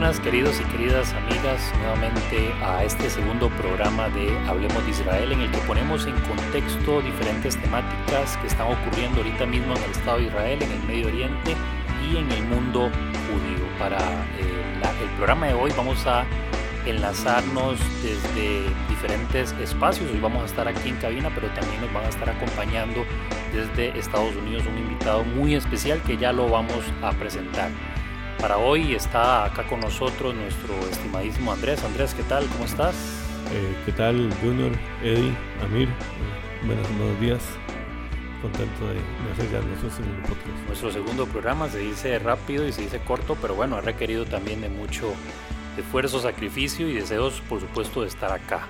buenas queridos y queridas amigas, nuevamente a este segundo programa de Hablemos de Israel en el que ponemos en contexto diferentes temáticas que están ocurriendo ahorita mismo en el Estado de Israel, en el Medio Oriente y en el mundo judío. Para eh, el programa de hoy vamos a enlazarnos desde diferentes espacios. Hoy vamos a estar aquí en cabina, pero también nos van a estar acompañando desde Estados Unidos un invitado muy especial que ya lo vamos a presentar. Para hoy está acá con nosotros nuestro estimadísimo Andrés. Andrés, ¿qué tal? ¿Cómo estás? Eh, ¿Qué tal, Junior, Eddie, Amir? Eh, buenos, buenos, días. Contento de, de, hacer ya nuestro segundo podcast. Nuestro segundo programa se dice rápido y se dice corto, pero bueno, ha requerido también de mucho esfuerzo, sacrificio y deseos, por supuesto, de estar acá.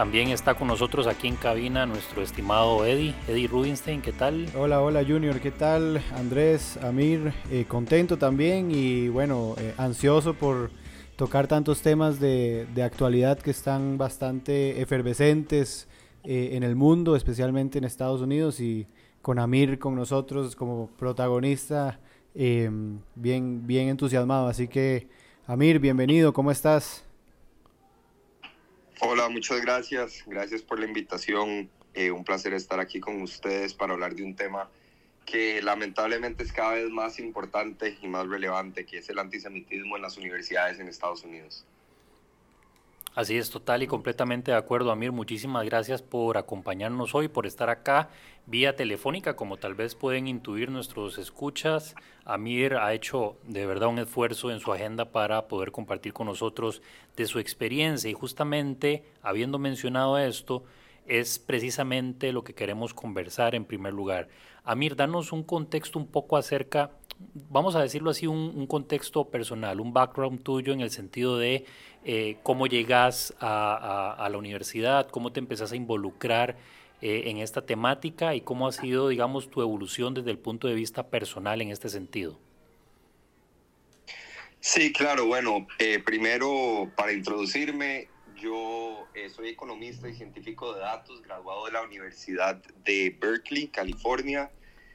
También está con nosotros aquí en cabina nuestro estimado Eddie, Eddie Rubinstein, ¿qué tal? Hola, hola Junior, ¿qué tal? Andrés, Amir, eh, contento también y bueno, eh, ansioso por tocar tantos temas de, de, actualidad que están bastante efervescentes eh, en el mundo, especialmente en Estados Unidos y con Amir con nosotros como protagonista, bien, bien entusiasmado. Así que Amir, bienvenido, ¿cómo estás? Hola, muchas gracias. Gracias por la invitación. Eh, un placer estar aquí con ustedes para hablar de un tema que lamentablemente es cada vez más importante y más relevante, que es el antisemitismo en las universidades en Estados Unidos. Así es, total y completamente de acuerdo, Amir. Muchísimas gracias por acompañarnos hoy, por estar acá vía telefónica, como tal vez pueden intuir nuestros escuchas. Amir ha hecho de verdad un esfuerzo en su agenda para poder compartir con nosotros de su experiencia y justamente, habiendo mencionado esto, es precisamente lo que queremos conversar en primer lugar. Amir, danos un contexto un poco acerca vamos a decirlo así, un, contexto personal, un background tuyo en el sentido de eh, cómo llegas a, la universidad, cómo te empezás a involucrar eh, en esta temática y cómo ha sido, digamos, tu evolución desde el punto de vista personal en este sentido. Sí, claro, bueno, eh, primero para introducirme, yo soy economista y científico de datos, graduado de la Universidad de Berkeley, California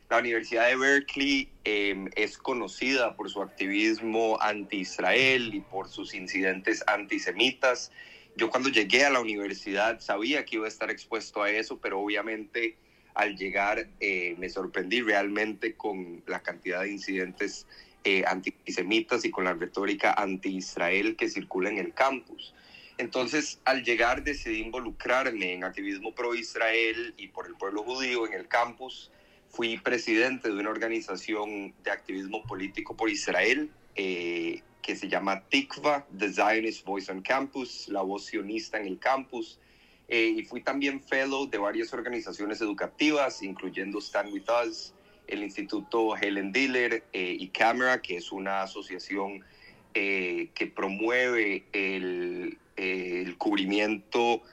la Universidad de Berkeley eh, es conocida por su activismo anti-Israel y por sus incidentes antisemitas. Yo cuando llegué a la universidad sabía que iba a estar expuesto a eso, pero obviamente al llegar eh, me sorprendí realmente con la cantidad de incidentes eh, antisemitas y con la retórica anti-Israel que circula en el campus. Entonces, al llegar decidí involucrarme en activismo pro-Israel y por el pueblo judío en el campus fui presidente de una organización de activismo político por Israel eh, que se llama TIKVA, The Zionist Voice on Campus, la voz sionista en el campus. Eh, y fui también fellow de varias organizaciones educativas, incluyendo Stand With Us, el Instituto Helen Diller eh, y Camera, que es una asociación eh, que promueve el, el cubrimiento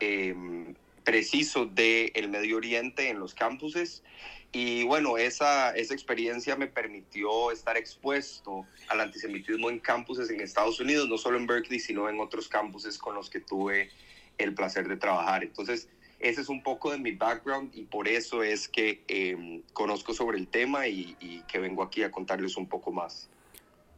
em, preciso del el Medio Oriente en los campuses. Y bueno, esa, esa experiencia me permitió estar expuesto al antisemitismo en campuses en Estados Unidos, no solo en Berkeley, sino en otros campuses con los que tuve el placer de trabajar. Entonces, ese es un poco de mi background y por eso es que eh, conozco sobre el tema y, y, que vengo aquí a contarles un poco más.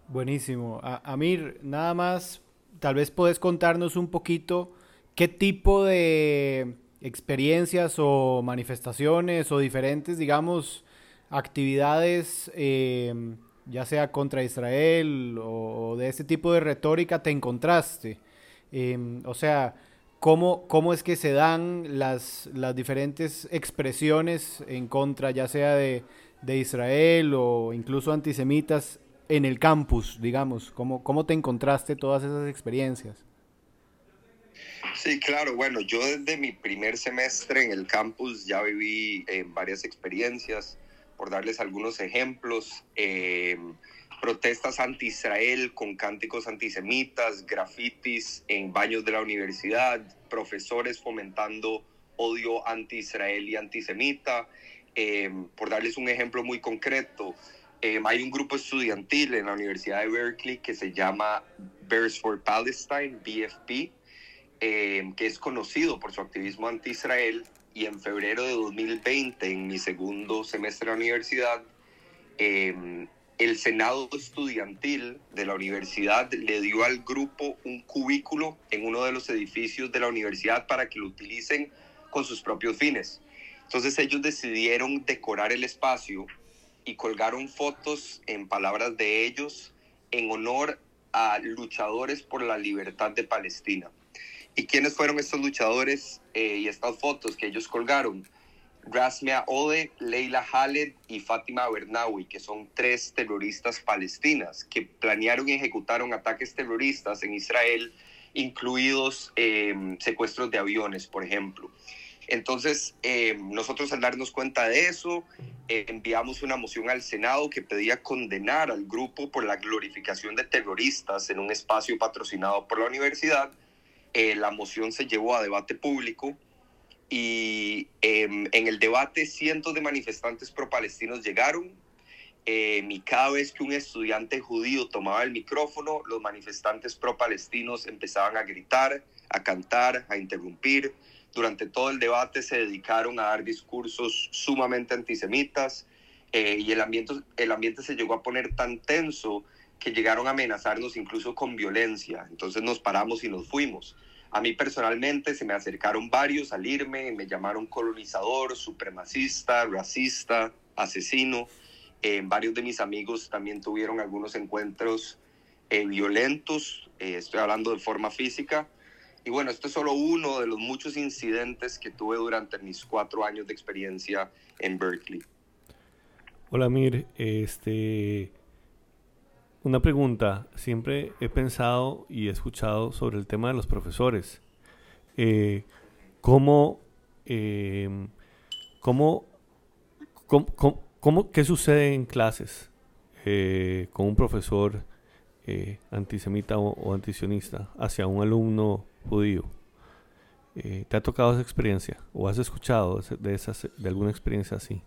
Buenísimo. A Amir, nada más, tal vez puedes contarnos un poquito qué tipo de experiencias o manifestaciones o diferentes, digamos, actividades, eh, ya sea contra Israel o, de ese tipo de retórica, te encontraste? Eh, o sea, ¿cómo, ¿cómo es que se dan las, las diferentes expresiones en contra, ya sea de, de Israel o incluso antisemitas en el campus, digamos? ¿Cómo, ¿Cómo te encontraste todas esas experiencias? Sí, claro. Bueno, yo desde mi primer semestre en el campus ya viví eh, varias experiencias. Por darles algunos ejemplos, eh, protestas anti-Israel con cánticos antisemitas, grafitis en baños de la universidad, profesores fomentando odio anti-Israel y antisemita. Eh, por darles un ejemplo muy concreto, eh, hay un grupo estudiantil en la Universidad de Berkeley que se llama Bears for Palestine, BFP eh, que es conocido por su activismo anti-Israel, y en febrero de 2020, en mi segundo semestre de la universidad, eh, el Senado estudiantil de la universidad le dio al grupo un cubículo en uno de los edificios de la universidad para que lo utilicen con sus propios fines. Entonces ellos decidieron decorar el espacio y colgaron fotos en palabras de ellos en honor a luchadores por la libertad de Palestina. ¿Y quiénes fueron estos luchadores eh, y estas fotos que ellos colgaron? Rasmia Ode, Leila Khaled y Fátima Bernawi, que son tres terroristas palestinas que planearon y ejecutaron ataques terroristas en Israel, incluidos em, secuestros de aviones, por ejemplo. Entonces, em, nosotros al darnos cuenta de eso, eh, enviamos una moción al Senado que pedía condenar al grupo por la glorificación de terroristas en un espacio patrocinado por la universidad. Eh, la moción se llevó a debate público y em, en el debate cientos de manifestantes pro-palestinos llegaron em, y cada vez que un estudiante judío tomaba el micrófono, los manifestantes pro-palestinos empezaban a gritar, a cantar, a interrumpir. Durante todo el debate se dedicaron a dar discursos sumamente antisemitas eh, y el ambiente, el ambiente se llegó a poner tan tenso que llegaron a amenazarnos incluso con violencia. Entonces nos paramos y nos fuimos. A mí personalmente se me acercaron varios al irme, me llamaron colonizador, supremacista, racista, asesino. Eh, varios de mis amigos también tuvieron algunos encuentros eh, violentos, eh, estoy hablando de forma física. Y bueno, esto es solo uno de los muchos incidentes que tuve durante mis cuatro años de experiencia en Berkeley. Hola Mir, este, una pregunta. Siempre he pensado y he escuchado sobre el tema de los profesores. Eh, ¿cómo, em, cómo, cómo, qué sucede en clases eh, con un profesor eh, antisemita o, antisionista hacia un alumno judío? ¿Te ha tocado esa experiencia o has escuchado de, esas, de alguna experiencia así?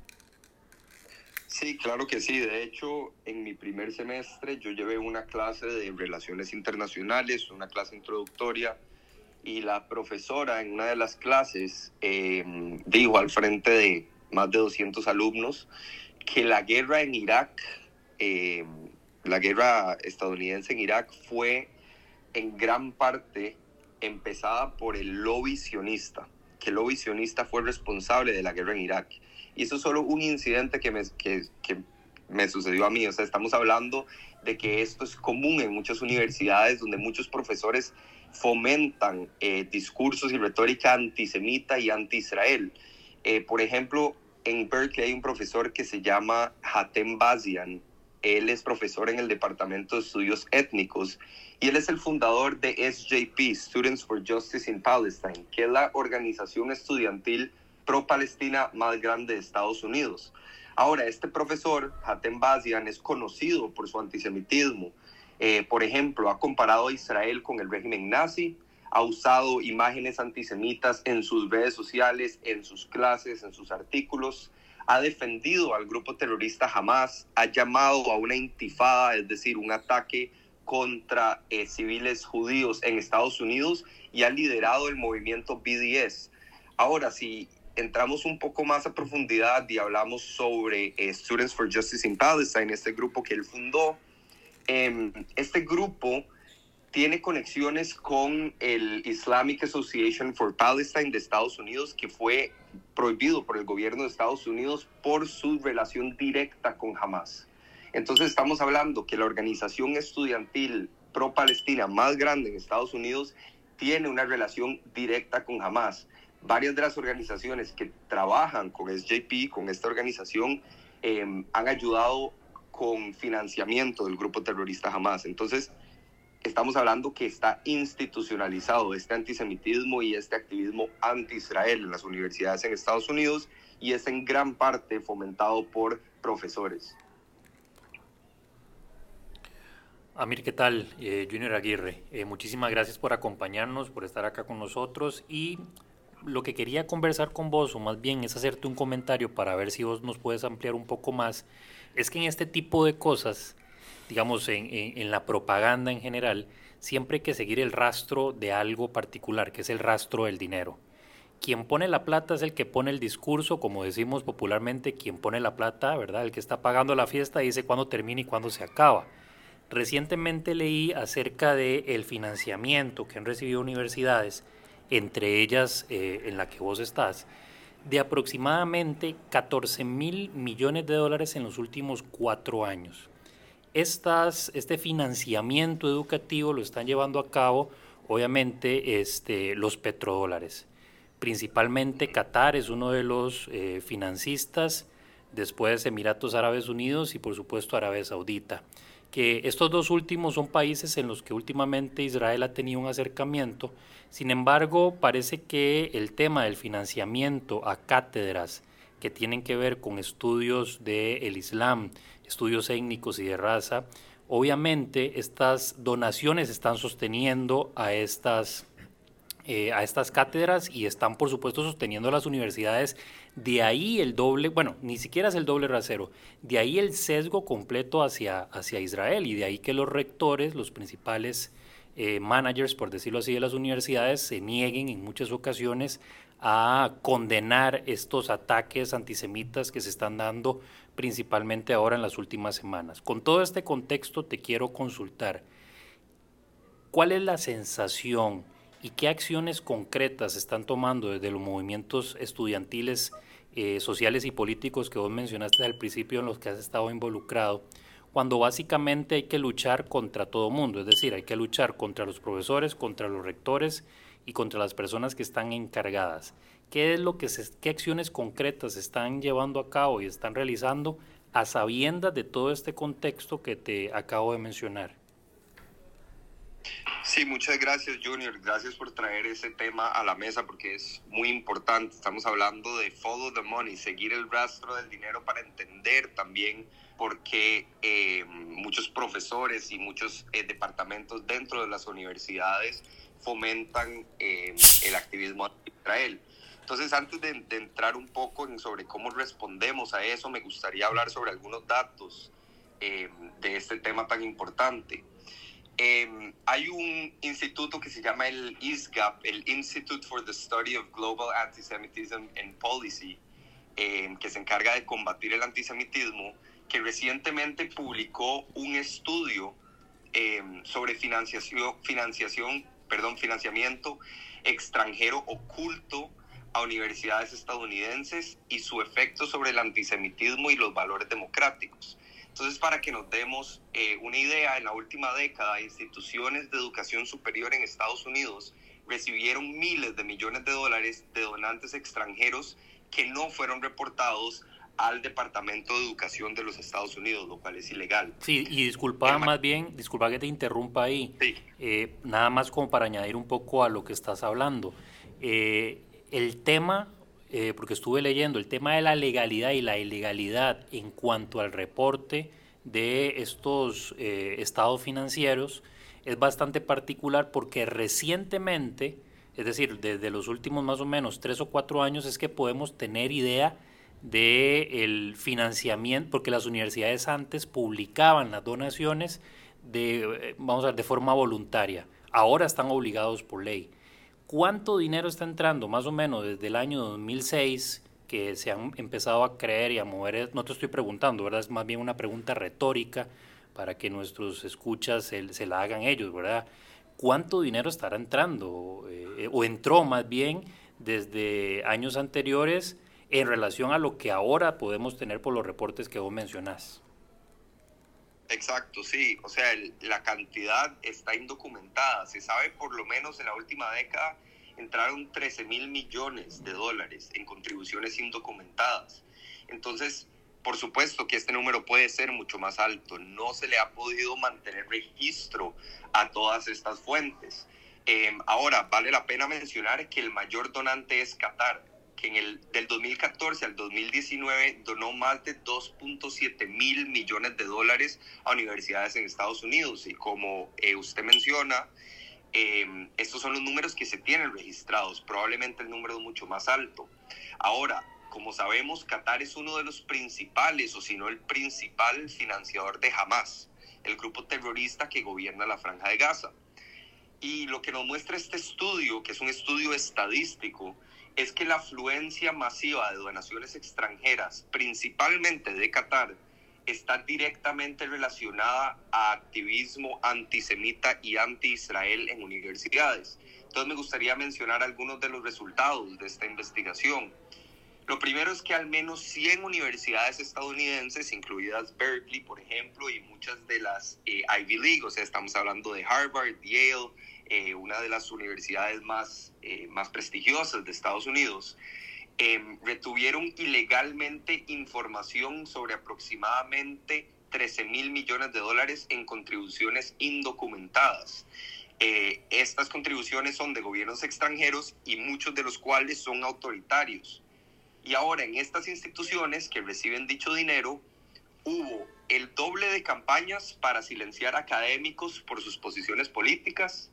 Sí, claro que sí. De hecho, en mi primer semestre yo llevé una clase de relaciones internacionales, una clase introductoria, y la profesora en una de las clases em, dijo al frente de más de 200 alumnos que la guerra en Irak, em, la guerra estadounidense en Irak fue en gran parte empezada por el lobby sionista, que el lobby sionista fue responsable de la guerra en Irak y eso es solo un incidente que me, que, me sucedió a mí. O sea, estamos hablando de que esto es común en muchas universidades donde muchos profesores fomentan eh, discursos y retórica antisemita y anti-Israel. Eh, por ejemplo, en Berkeley hay un profesor que se llama Hatem Bazian. Él es profesor en el Departamento de Estudios Étnicos y él es el fundador de SJP, Students for Justice in Palestine, que es la organización estudiantil pro-Palestina más grande de Estados Unidos. Ahora, este profesor, Hatem Bazian, es conocido por su antisemitismo. Eh, por ejemplo, ha comparado a Israel con el régimen nazi, ha usado imágenes antisemitas en sus redes sociales, en sus clases, en sus artículos, ha defendido al grupo terrorista Hamas, ha llamado a una intifada, es decir, un ataque contra eh, civiles judíos en Estados Unidos y ha liderado el movimiento BDS. Ahora, si entramos un poco más a profundidad y hablamos sobre eh, Students for Justice in Palestine, este grupo que él fundó. Em, este grupo tiene conexiones con el Islamic Association for Palestine de Estados Unidos, que fue prohibido por el gobierno de Estados Unidos por su relación directa con Hamas. Entonces estamos hablando que la organización estudiantil pro-palestina más grande en Estados Unidos tiene una relación directa con Hamas varias de las organizaciones que trabajan con SJP, con esta organización, em, han ayudado con financiamiento del grupo terrorista Hamas. Entonces, estamos hablando que está institucionalizado este antisemitismo y este activismo anti-Israel en las universidades en Estados Unidos y es en gran parte fomentado por profesores. Amir, ¿qué tal? Eh, Junior Aguirre, eh, muchísimas gracias por acompañarnos, por estar acá con nosotros y lo que quería conversar con vos, o más bien es hacerte un comentario para ver si vos nos puedes ampliar un poco más, es que en este tipo de cosas, digamos, en, la propaganda en general, siempre hay que seguir el rastro de algo particular, que es el rastro del dinero. quien pone la plata es el que pone el discurso, como decimos popularmente, quien pone la plata, ¿verdad? El que está pagando la fiesta dice cuándo termina y cuándo se acaba. Recientemente leí acerca del el financiamiento que han recibido universidades, entre ellas eh, en la que vos estás, de aproximadamente 14 mil millones de dólares en los últimos cuatro años. Estas, este financiamiento educativo lo están llevando a cabo, obviamente, este, los petrodólares. Principalmente Qatar es uno de los eh, financistas, después Emiratos Árabes Unidos y por supuesto Arabia Saudita que estos dos últimos son países en los que últimamente Israel ha tenido un acercamiento. Sin embargo, parece que el tema del financiamiento a cátedras que tienen que ver con estudios del Islam, estudios étnicos y de raza, obviamente estas donaciones están sosteniendo a estas eh, a estas cátedras y están por supuesto sosteniendo las universidades. De ahí el doble, bueno, ni siquiera es el doble rasero, de ahí el sesgo completo hacia, hacia Israel y de ahí que los rectores, los principales eh, managers, por decirlo así, de las universidades se nieguen en muchas ocasiones a condenar estos ataques antisemitas que se están dando principalmente ahora en las últimas semanas. Con todo este contexto te quiero consultar, ¿cuál es la sensación? ¿Y qué acciones concretas están tomando desde los movimientos estudiantiles, eh, sociales y políticos que vos mencionaste al principio en los que has estado involucrado? Cuando básicamente hay que luchar contra todo mundo, es decir, hay que luchar contra los profesores, contra los rectores y contra las personas que están encargadas. ¿Qué es lo que qué acciones concretas están llevando a cabo y están realizando a sabiendas de todo este contexto que te acabo de mencionar? Sí, muchas gracias Junior, gracias por traer ese tema a la mesa porque es muy importante. Estamos hablando de follow the money, seguir el rastro del dinero para entender también por qué eh, muchos profesores y muchos eh, departamentos dentro de las universidades fomentan eh, el activismo anti-Israel. Entonces, antes de, de, entrar un poco en sobre cómo respondemos a eso, me gustaría hablar sobre algunos datos de este tema tan importante. Eh, hay un instituto que se llama el ISGAP, el Institute for the Study of Global Antisemitism and Policy, eh, que se encarga de combatir el antisemitismo, que recientemente publicó un estudio eh, sobre financiación, financiación, perdón, financiamiento extranjero oculto a universidades estadounidenses y su efecto sobre el antisemitismo y los valores democráticos. Entonces, para que nos demos eh, una idea, en la última década, instituciones de educación superior en Estados Unidos recibieron miles de millones de dólares de donantes extranjeros que no fueron reportados al Departamento de Educación de los Estados Unidos, lo cual es ilegal. Sí, y disculpa más bien, disculpa que te interrumpa ahí, sí. eh, nada más como para añadir un poco a lo que estás hablando. Eh, el tema eh, porque estuve leyendo el tema de la legalidad y la ilegalidad en cuanto al reporte de estos eh, estados financieros es bastante particular porque recientemente, es decir, desde los últimos más o menos tres o cuatro años es que podemos tener idea de el financiamiento, porque las universidades antes publicaban las donaciones de, eh, vamos a ver, de forma voluntaria. Ahora están obligados por ley. ¿Cuánto dinero está entrando más o menos desde el año 2006 que se han empezado a creer y a mover? No te estoy preguntando, ¿verdad? Es más bien una pregunta retórica para que nuestros escuchas se, la hagan ellos, ¿verdad? ¿Cuánto dinero estará entrando eh, o entró más bien desde años anteriores en relación a lo que ahora podemos tener por los reportes que vos mencionás? Exacto, sí. O sea, la cantidad está indocumentada. Se sabe por lo menos en la última década entraron 13 mil millones de dólares en contribuciones indocumentadas. Entonces, por supuesto que este número puede ser mucho más alto. No se le ha podido mantener registro a todas estas fuentes. Eh, ahora, vale la pena mencionar que el mayor donante es Qatar que en el del 2014 al 2019 donó más de 2.7 mil millones de dólares a universidades en Estados Unidos. Y como eh, usted menciona, eh, estos son los números que se tienen registrados. Probablemente el número es mucho más alto. Ahora, como sabemos, Qatar es uno de los principales, o si no el principal financiador de Hamas, el grupo terrorista que gobierna la franja de Gaza. Y lo que nos muestra este estudio, que es un estudio estadístico, es que la afluencia masiva de donaciones extranjeras, principalmente de Qatar, está directamente relacionada a activismo antisemita y anti-Israel en universidades. Entonces me gustaría mencionar algunos de los resultados de esta investigación. Lo primero es que al menos 100 universidades estadounidenses, incluidas Berkeley, por ejemplo, y muchas de las eh, Ivy League, o sea, estamos hablando de Harvard, Yale, eh, una de las universidades más, eh, más prestigiosas de Estados Unidos, em, retuvieron ilegalmente información sobre aproximadamente 13 mil millones de dólares en contribuciones indocumentadas. estas contribuciones son de gobiernos extranjeros y muchos de los cuales son autoritarios. Y ahora en estas instituciones que reciben dicho dinero, hubo el doble de campañas para silenciar académicos por sus posiciones políticas.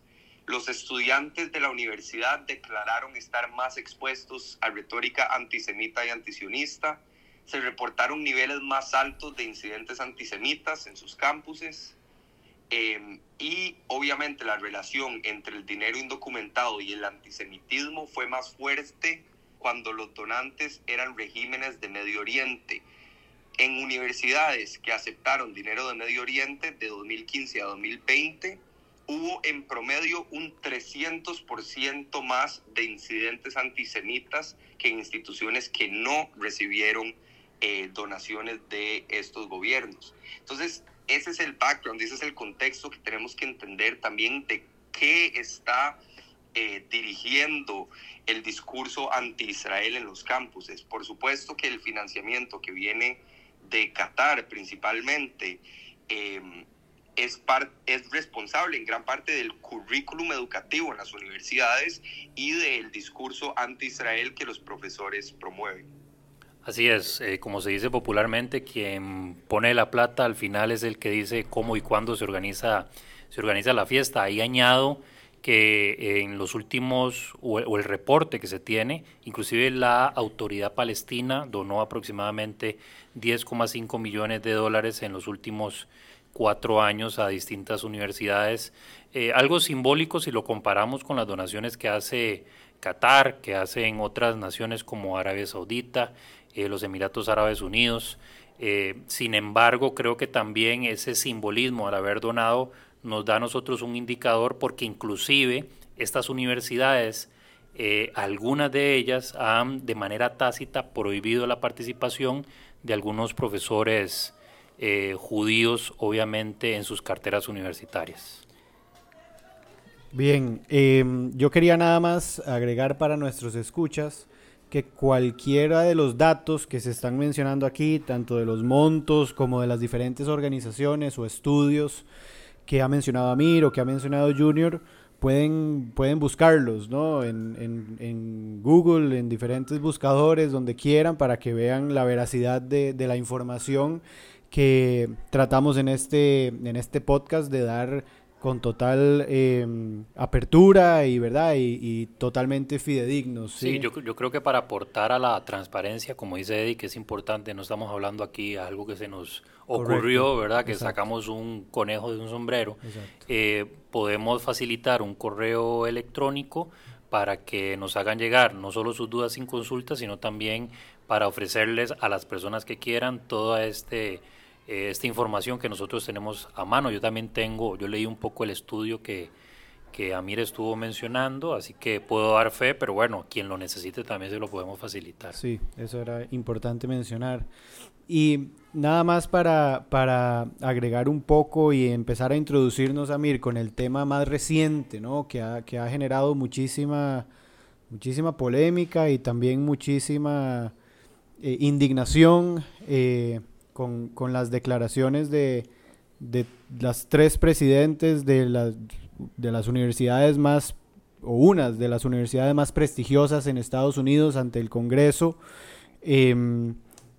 Los estudiantes de la universidad declararon estar más expuestos a retórica antisemita y antisionista. Se reportaron niveles más altos de incidentes antisemitas en sus campuses. Em, y obviamente la relación entre el dinero indocumentado y el antisemitismo fue más fuerte cuando los donantes eran regímenes de Medio Oriente. En universidades que aceptaron dinero de Medio Oriente de 2015 a 2020, hubo en promedio un 300% más de incidentes antisemitas que en instituciones que no recibieron eh, donaciones de estos gobiernos. Entonces, ese es el background, ese es el contexto que tenemos que entender también de qué está eh, dirigiendo el discurso anti-Israel en los campuses. Por supuesto que el financiamiento que viene de Qatar principalmente em, es, es responsable en gran parte del currículum educativo en las universidades y del discurso anti-Israel que los profesores promueven. Así es, eh, como se dice popularmente, quien pone la plata al final es el que dice cómo y cuándo se organiza, se organiza la fiesta. Ahí añado que en los últimos, o, el reporte que se tiene, inclusive la autoridad palestina donó aproximadamente 10,5 millones de dólares en los últimos cuatro años a distintas universidades. Eh, algo simbólico si lo comparamos con las donaciones que hace Qatar, que hacen otras naciones como Arabia Saudita, eh, los Emiratos Árabes Unidos. Eh, sin embargo, creo que también ese simbolismo al haber donado nos da a nosotros un indicador porque inclusive estas universidades, algunas de ellas han de manera tácita prohibido la participación de algunos profesores eh, judíos, obviamente, en sus carteras universitarias. Bien, em, yo quería nada más agregar para nuestros escuchas que cualquiera de los datos que se están mencionando aquí, tanto de los montos como de las diferentes organizaciones o estudios, que ha mencionado Amir o que ha mencionado Junior, pueden, pueden buscarlos ¿no? en, Google, en diferentes buscadores, donde quieran, para que vean la veracidad de la información que tratamos en este, en este podcast de dar con total em, apertura y verdad y, totalmente fidedignos. Sí, yo, yo, creo que para aportar a la transparencia, como dice Eddie, que es importante, no estamos hablando aquí de algo que se nos ocurrió, ¿verdad? Que sacamos un conejo de un sombrero. Eh, podemos facilitar un correo electrónico para que nos hagan llegar no solo sus dudas sin consulta, sino también para ofrecerles a las personas que quieran todo este eh, esta información que nosotros tenemos a mano. Yo también tengo, yo leí un poco el estudio que, que Amir estuvo mencionando, así que puedo dar fe, pero bueno, quien lo necesite también se lo podemos facilitar. Sí, eso era importante mencionar. Y nada más para, para agregar un poco y empezar a introducirnos, Amir, con el tema más reciente, ¿no? Que ha, que ha generado muchísima, muchísima polémica y también muchísima eh, indignación. Eh, con, con las declaraciones de, de, las tres presidentes de las, de las universidades más, o unas de las universidades más prestigiosas en Estados Unidos ante el Congreso, em,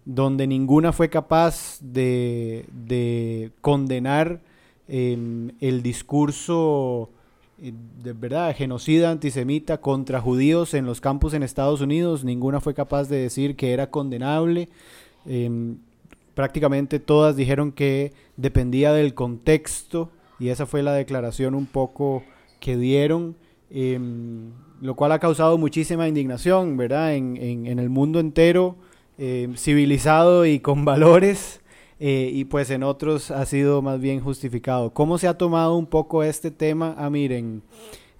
donde ninguna fue capaz de, de condenar em, el discurso eh, de verdad genocida antisemita contra judíos en los campus en Estados Unidos, ninguna fue capaz de decir que era condenable. Em, prácticamente todas dijeron que dependía del contexto y esa fue la declaración un poco que dieron. Em, lo cual ha causado muchísima indignación, ¿verdad? En, en, el mundo entero, eh, civilizado y con valores, eh, y pues en otros ha sido más bien justificado. ¿Cómo se ha tomado un poco este tema, Amir,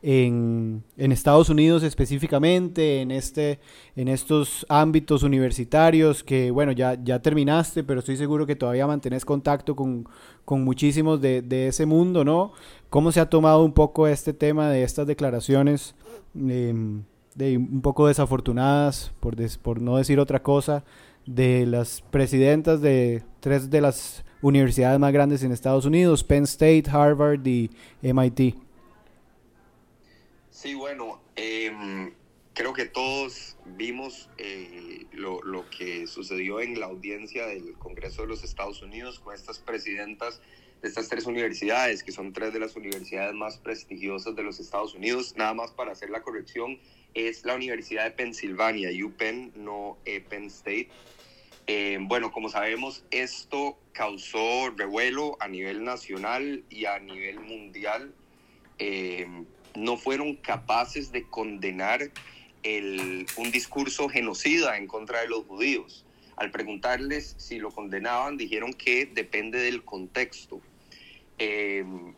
en, en, Estados Unidos específicamente, en, este, en estos ámbitos universitarios que, bueno, ya, ya terminaste, pero estoy seguro que todavía mantienes contacto con, con muchísimos de, de, ese mundo, ¿no? ¿Cómo se ha tomado un poco este tema de estas declaraciones em, de un poco desafortunadas, por, por no decir otra cosa, de las presidentas de tres de las universidades más grandes en Estados Unidos, Penn State, Harvard y MIT? Sí, bueno, em, creo que todos vimos eh, lo, que sucedió en la audiencia del Congreso de los Estados Unidos con estas presidentas de estas tres universidades, que son tres de las universidades más prestigiosas de los Estados Unidos. Nada más para hacer la corrección, es la Universidad de Pensilvania, UPenn, no eh, Penn State. Em, bueno, como sabemos, esto causó revuelo a nivel nacional y a nivel mundial. Eh, no fueron capaces de condenar un discurso genocida en contra de los judíos. Al preguntarles si lo condenaban, dijeron que depende del contexto. Em,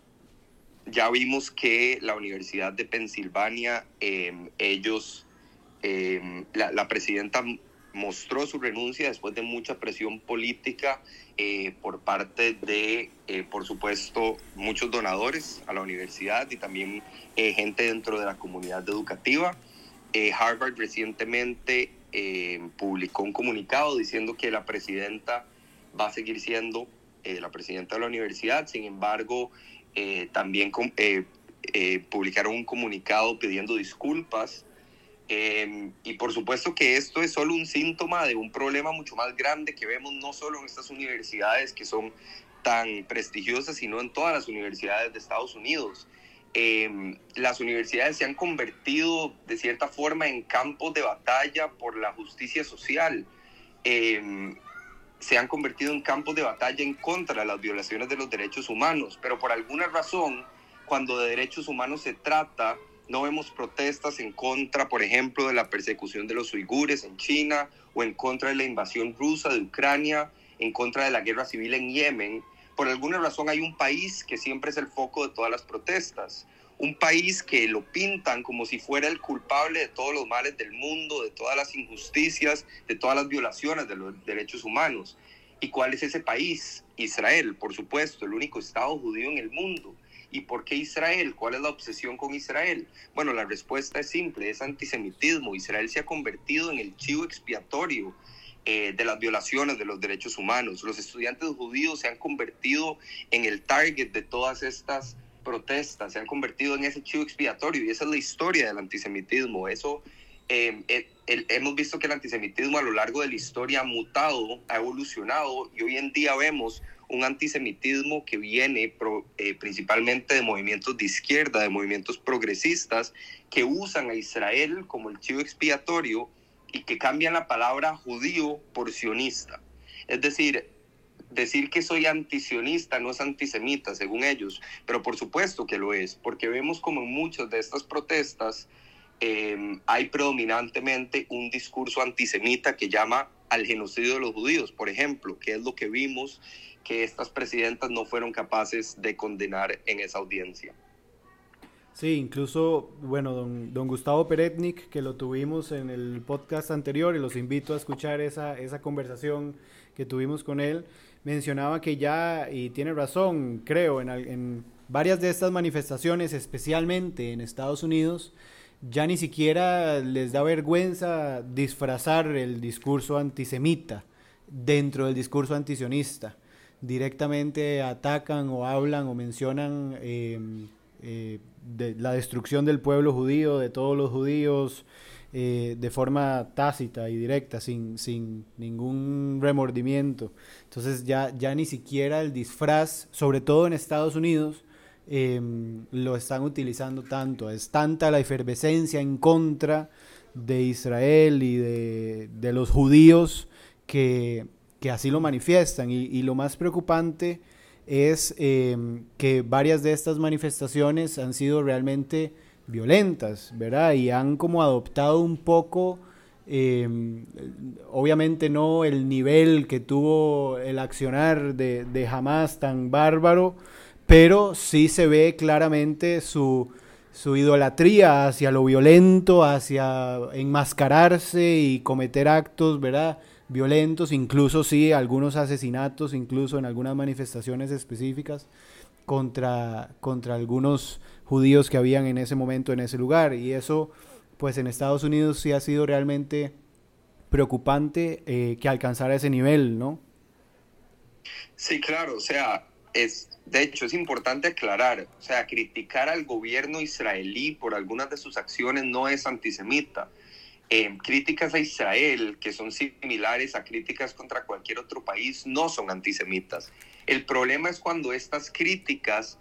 ya vimos que la Universidad de Pensilvania, em, ellos, em, la, presidenta mostró su renuncia después de mucha presión política eh, por parte de, eh, por supuesto, muchos donadores a la universidad y también eh, gente dentro de la comunidad educativa. Harvard recientemente publicó un comunicado diciendo que la presidenta va a seguir siendo la presidenta de la universidad, sin embargo, también publicaron un comunicado pidiendo disculpas Em, y por supuesto que esto es solo un síntoma de un problema mucho más grande que vemos no solo en estas universidades que son tan prestigiosas, sino en todas las universidades de Estados Unidos. Em, las universidades se han convertido de cierta forma en campos de batalla por la justicia social. Em, se han convertido en campos de batalla en contra de las violaciones de los derechos humanos, pero por alguna razón, cuando de derechos humanos se trata, no vemos protestas en contra, por ejemplo, de la persecución de los uigures en China o en contra de la invasión rusa de Ucrania, en contra de la guerra civil en Yemen. Por alguna razón hay un país que siempre es el foco de todas las protestas, un país que lo pintan como si fuera el culpable de todos los males del mundo, de todas las injusticias, de todas las violaciones de los derechos humanos. ¿Y cuál es ese país? Israel, por supuesto, el único Estado judío en el mundo. ¿Y por qué Israel? ¿Cuál es la obsesión con Israel? Bueno, la respuesta es simple, es antisemitismo. Israel se ha convertido en el chivo expiatorio eh, de las violaciones de los derechos humanos. Los estudiantes judíos se han convertido en el target de todas estas protestas, se han convertido en ese chivo expiatorio y esa es la historia del antisemitismo. Eso eh, eh, hemos visto que el antisemitismo a lo largo de la historia ha mutado, ha evolucionado y hoy en día vemos un antisemitismo que viene eh, principalmente de movimientos de izquierda, de movimientos progresistas, que usan a Israel como el chivo expiatorio y que cambian la palabra judío por sionista. Es decir, decir que soy antisionista no es antisemita, según ellos, pero por supuesto que lo es, porque vemos como en muchas de estas protestas eh, hay predominantemente un discurso antisemita que llama al genocidio de los judíos, por ejemplo, que es lo que vimos que estas presidentas no fueron capaces de condenar en esa audiencia. Sí, incluso, bueno, don, don Gustavo Peretnik, que lo tuvimos en el podcast anterior y los invito a escuchar esa, esa conversación que tuvimos con él, mencionaba que ya, y tiene razón, creo, en, en varias de estas manifestaciones, especialmente en Estados Unidos, ya ni siquiera les da vergüenza disfrazar el discurso antisemita dentro del discurso antisionista directamente atacan o hablan o mencionan em, eh, de la destrucción del pueblo judío, de todos los judíos, eh, de forma tácita y directa, sin, sin ningún remordimiento. Entonces ya, ya ni siquiera el disfraz, sobre todo en Estados Unidos, lo están utilizando tanto. Es tanta la efervescencia en contra de Israel y de, de los judíos que que así lo manifiestan. Y, lo más preocupante es em, que varias de estas manifestaciones han sido realmente violentas, ¿verdad? Y han como adoptado un poco, em, obviamente no el nivel que tuvo el accionar de, de Hamas tan bárbaro, pero sí se ve claramente su, su idolatría hacia lo violento, hacia enmascararse y cometer actos, ¿verdad? Violentos, incluso sí, algunos asesinatos, incluso en algunas manifestaciones específicas contra, contra algunos judíos que habían en ese momento en ese lugar. Y eso, pues en Estados Unidos sí ha sido realmente preocupante eh, que alcanzara ese nivel, ¿no? Sí, claro, o sea, es, de hecho, es importante aclarar, o sea, criticar al gobierno israelí por algunas de sus acciones no es antisemita. Eh, críticas a Israel, que son similares a críticas contra cualquier otro país, no son antisemitas. El problema es cuando estas críticas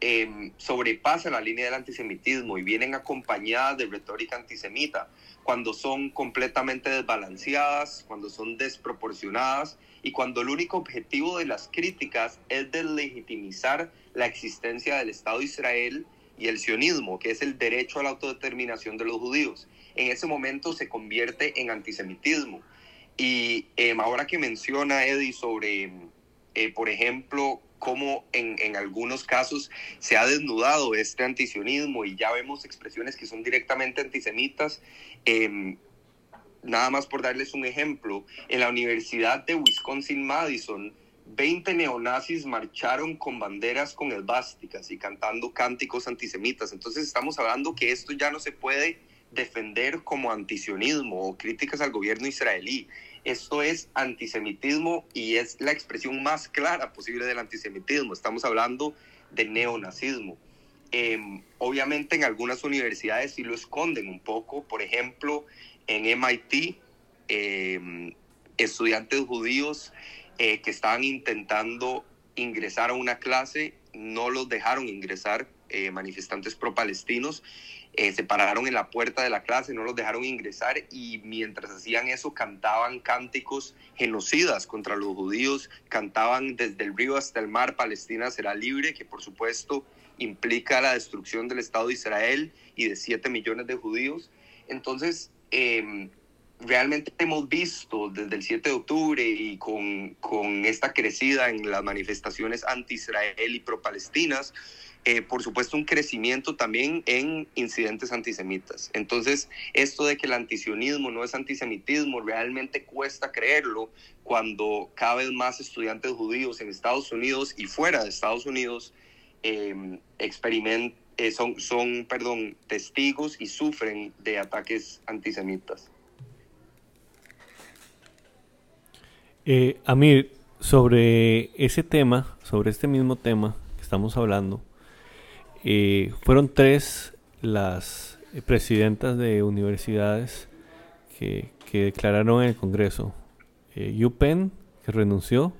eh, sobrepasan la línea del antisemitismo y vienen acompañadas de retórica antisemita, cuando son completamente desbalanceadas, cuando son desproporcionadas y cuando el único objetivo de las críticas es deslegitimizar la existencia del Estado de Israel y el sionismo, que es el derecho a la autodeterminación de los judíos. En ese momento se convierte en antisemitismo. Y em, ahora que menciona Eddie sobre, eh, por ejemplo, cómo en, en, algunos casos se ha desnudado este antisionismo y ya vemos expresiones que son directamente antisemitas, eh, nada más por darles un ejemplo, en la Universidad de Wisconsin-Madison, 20 neonazis marcharon con banderas con esvásticas y cantando cánticos antisemitas. Entonces estamos hablando que esto ya no se puede defender como antisionismo o críticas al gobierno israelí. Esto es antisemitismo y es la expresión más clara posible del antisemitismo. Estamos hablando de neonazismo. Eh, obviamente en algunas universidades sí lo esconden un poco. Por ejemplo, en MIT, eh, estudiantes judíos eh, que estaban intentando ingresar a una clase, no los dejaron ingresar, eh, manifestantes pro-palestinos, se pararon en la puerta de la clase, no los dejaron ingresar y mientras hacían eso cantaban cánticos genocidas contra los judíos, cantaban desde el río hasta el mar, Palestina será libre, que por supuesto implica la destrucción del Estado de Israel y de 7 millones de judíos. Entonces, eh, realmente hemos visto desde el 7 de octubre y con, con esta crecida en las manifestaciones anti-Israel y pro-palestinas, eh, por supuesto un crecimiento también en incidentes antisemitas. Entonces, esto de que el antisionismo no es antisemitismo, realmente cuesta creerlo cuando cada vez más estudiantes judíos en Estados Unidos y fuera de Estados Unidos eh, experimentan eh, son, son, perdón, testigos y sufren de ataques antisemitas. Eh, Amir, sobre ese tema, sobre este mismo tema que estamos hablando, eh, fueron tres las presidentas de universidades que, que declararon en el Congreso. Eh, UPenn, que renunció,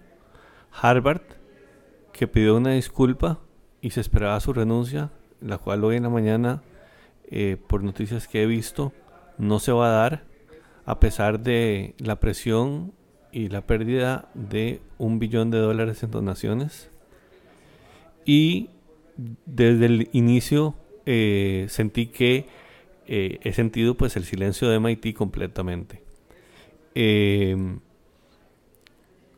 Harvard, que pidió una disculpa y se esperaba su renuncia, la cual hoy en la mañana, eh, por noticias que he visto, no se va a dar, a pesar de la presión y la pérdida de un billón de dólares en donaciones. Y desde el inicio eh, sentí que eh, he sentido pues el silencio de MIT completamente. Eh,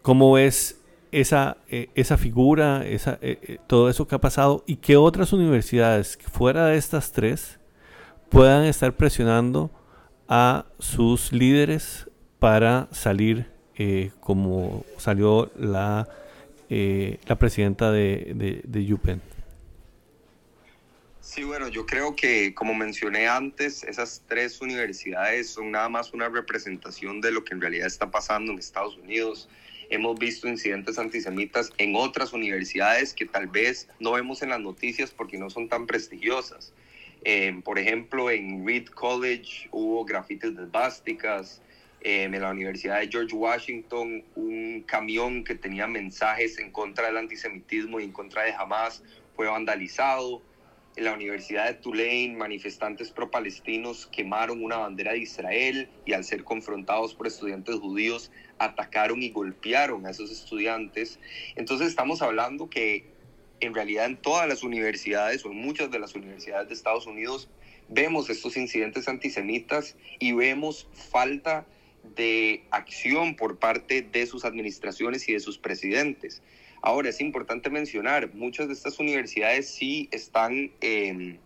¿Cómo ves esa, eh, esa figura, esa, todo eso que ha pasado y que otras universidades fuera de estas tres puedan estar presionando a sus líderes para salir como salió la, la presidenta de, de, de UPenn. Sí, bueno, yo creo que como mencioné antes, esas tres universidades son nada más una representación de lo que en realidad está pasando en Estados Unidos hemos visto incidentes antisemitas en otras universidades que tal vez no vemos en las noticias porque no son tan prestigiosas. Eh, por ejemplo, en Reed College hubo grafitis de esvásticas. Eh, en la Universidad de George Washington, un camión que tenía mensajes en contra del antisemitismo y en contra de Hamas fue vandalizado. En la Universidad de Tulane, manifestantes pro-palestinos quemaron una bandera de Israel y al ser confrontados por estudiantes judíos atacaron y golpearon a esos estudiantes. Entonces estamos hablando que en realidad en todas las universidades o en muchas de las universidades de Estados Unidos vemos estos incidentes antisemitas y vemos falta de acción por parte de sus administraciones y de sus presidentes. Ahora, es importante mencionar, muchas de estas universidades sí están... Eh,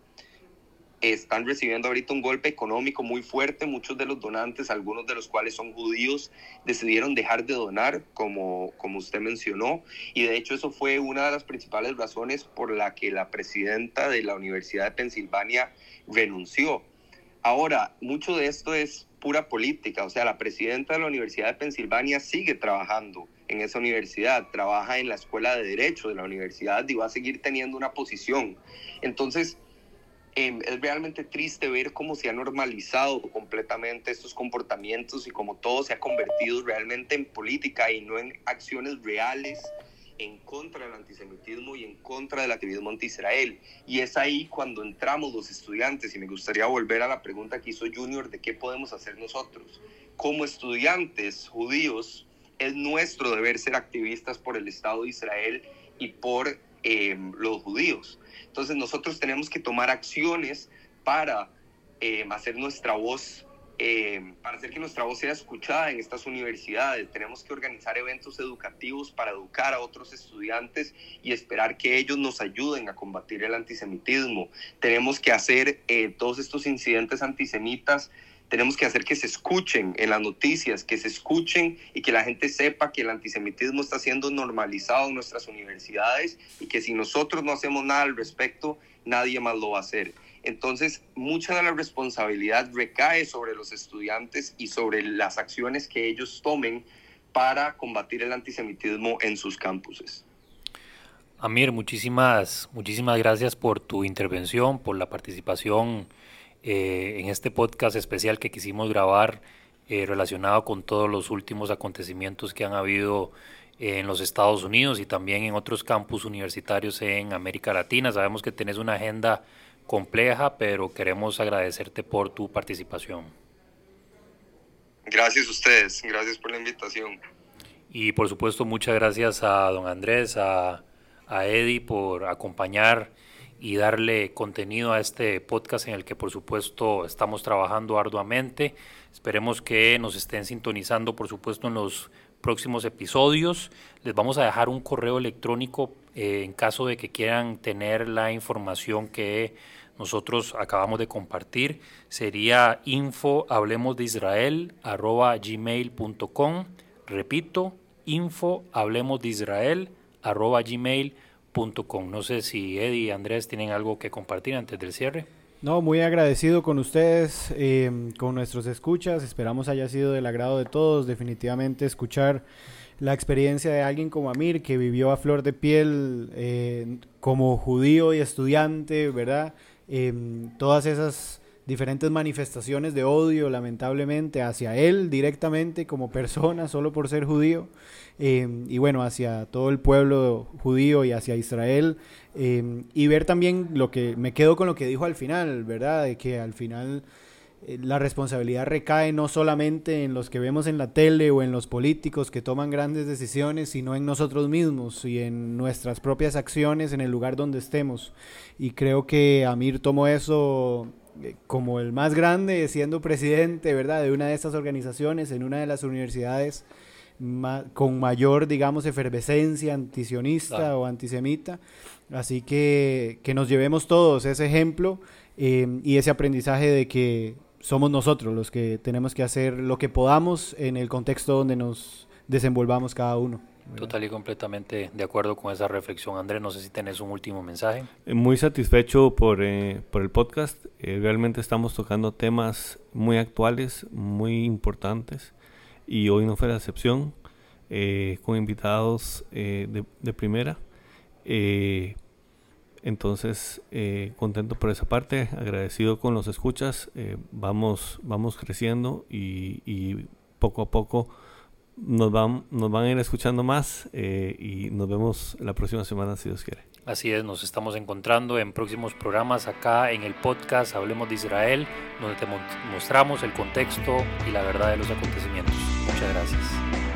están recibiendo ahorita un golpe económico muy fuerte. Muchos de los donantes, algunos de los cuales son judíos, decidieron dejar de donar, como, como usted mencionó. Y de hecho eso fue una de las principales razones por la que la presidenta de la Universidad de Pensilvania renunció. Ahora, mucho de esto es pura política. O sea, la presidenta de la Universidad de Pensilvania sigue trabajando en esa universidad, trabaja en la Escuela de Derecho de la universidad y va a seguir teniendo una posición. Entonces, Em, es realmente triste ver cómo se ha normalizado completamente estos comportamientos y cómo todo se ha convertido realmente en política y no en acciones reales en contra del antisemitismo y en contra del activismo anti-Israel. Y es ahí cuando entramos los estudiantes, y me gustaría volver a la pregunta que hizo Junior de qué podemos hacer nosotros. Como estudiantes judíos, es nuestro deber ser activistas por el Estado de Israel y por em, los judíos. Entonces nosotros tenemos que tomar acciones para eh, hacer nuestra voz, eh, para hacer que nuestra voz sea escuchada en estas universidades. Tenemos que organizar eventos educativos para educar a otros estudiantes y esperar que ellos nos ayuden a combatir el antisemitismo. Tenemos que hacer eh, todos estos incidentes antisemitas tenemos que hacer que se escuchen en las noticias, que se escuchen y que la gente sepa que el antisemitismo está siendo normalizado en nuestras universidades y que si nosotros no hacemos nada al respecto, nadie más lo va a hacer. Entonces, mucha de la responsabilidad recae sobre los estudiantes y sobre las acciones que ellos tomen para combatir el antisemitismo en sus campuses. Amir, muchísimas, muchísimas gracias por tu intervención, por la participación eh, en este podcast especial que quisimos grabar eh, relacionado con todos los últimos acontecimientos que han habido en los Estados Unidos y también en otros campus universitarios en América Latina. Sabemos que tenés una agenda compleja, pero queremos agradecerte por tu participación. Gracias a ustedes, gracias por la invitación. Y por supuesto, muchas gracias a don Andrés, a, a Eddie por acompañar y darle contenido a este podcast en el que por supuesto estamos trabajando arduamente. Esperemos que nos estén sintonizando por supuesto en los próximos episodios. Les vamos a dejar un correo electrónico eh, en caso de que quieran tener la información que nosotros acabamos de compartir. Sería info hablemos de Israel arroba gmail.com. Repito, info hablemos de Israel arroba gmail.com no sé si Eddie y Andrés tienen algo que compartir antes del cierre. No, muy agradecido con ustedes, em, con nuestros escuchas. Esperamos haya sido del agrado de todos. Definitivamente escuchar la experiencia de alguien como Amir, que vivió a flor de piel eh, como judío y estudiante, ¿verdad? Em, todas esas diferentes manifestaciones de odio, lamentablemente, hacia él directamente como persona, solo por ser judío, eh, y bueno, hacia todo el pueblo judío y hacia Israel, eh, y ver también lo que, me quedo con lo que dijo al final, ¿verdad? De que al final eh, la responsabilidad recae no solamente en los que vemos en la tele o en los políticos que toman grandes decisiones, sino en nosotros mismos y en nuestras propias acciones en el lugar donde estemos. Y creo que Amir tomó eso como el más grande, siendo presidente, ¿verdad?, de una de estas organizaciones en una de las universidades con mayor, digamos, efervescencia antisionista o antisemita. Así que que nos llevemos todos ese ejemplo eh, y ese aprendizaje de que somos nosotros los que tenemos que hacer lo que podamos en el contexto donde nos desenvolvamos cada uno. Total y completamente de acuerdo con esa reflexión. Andrés, no sé si tenés un último mensaje. Eh, muy satisfecho por, eh, por el podcast. Eh, realmente estamos tocando temas muy actuales, muy importantes. Y hoy no fue la excepción, con invitados de, de, primera. entonces, contento por esa parte, agradecido con los escuchas. vamos, vamos creciendo y, y poco a poco nos van, nos van a ir escuchando más eh, y nos vemos la próxima semana si Dios quiere. Así es, nos estamos encontrando en próximos programas acá en el podcast Hablemos de Israel, donde te mostramos el contexto y la verdad de los acontecimientos. Muchas gracias.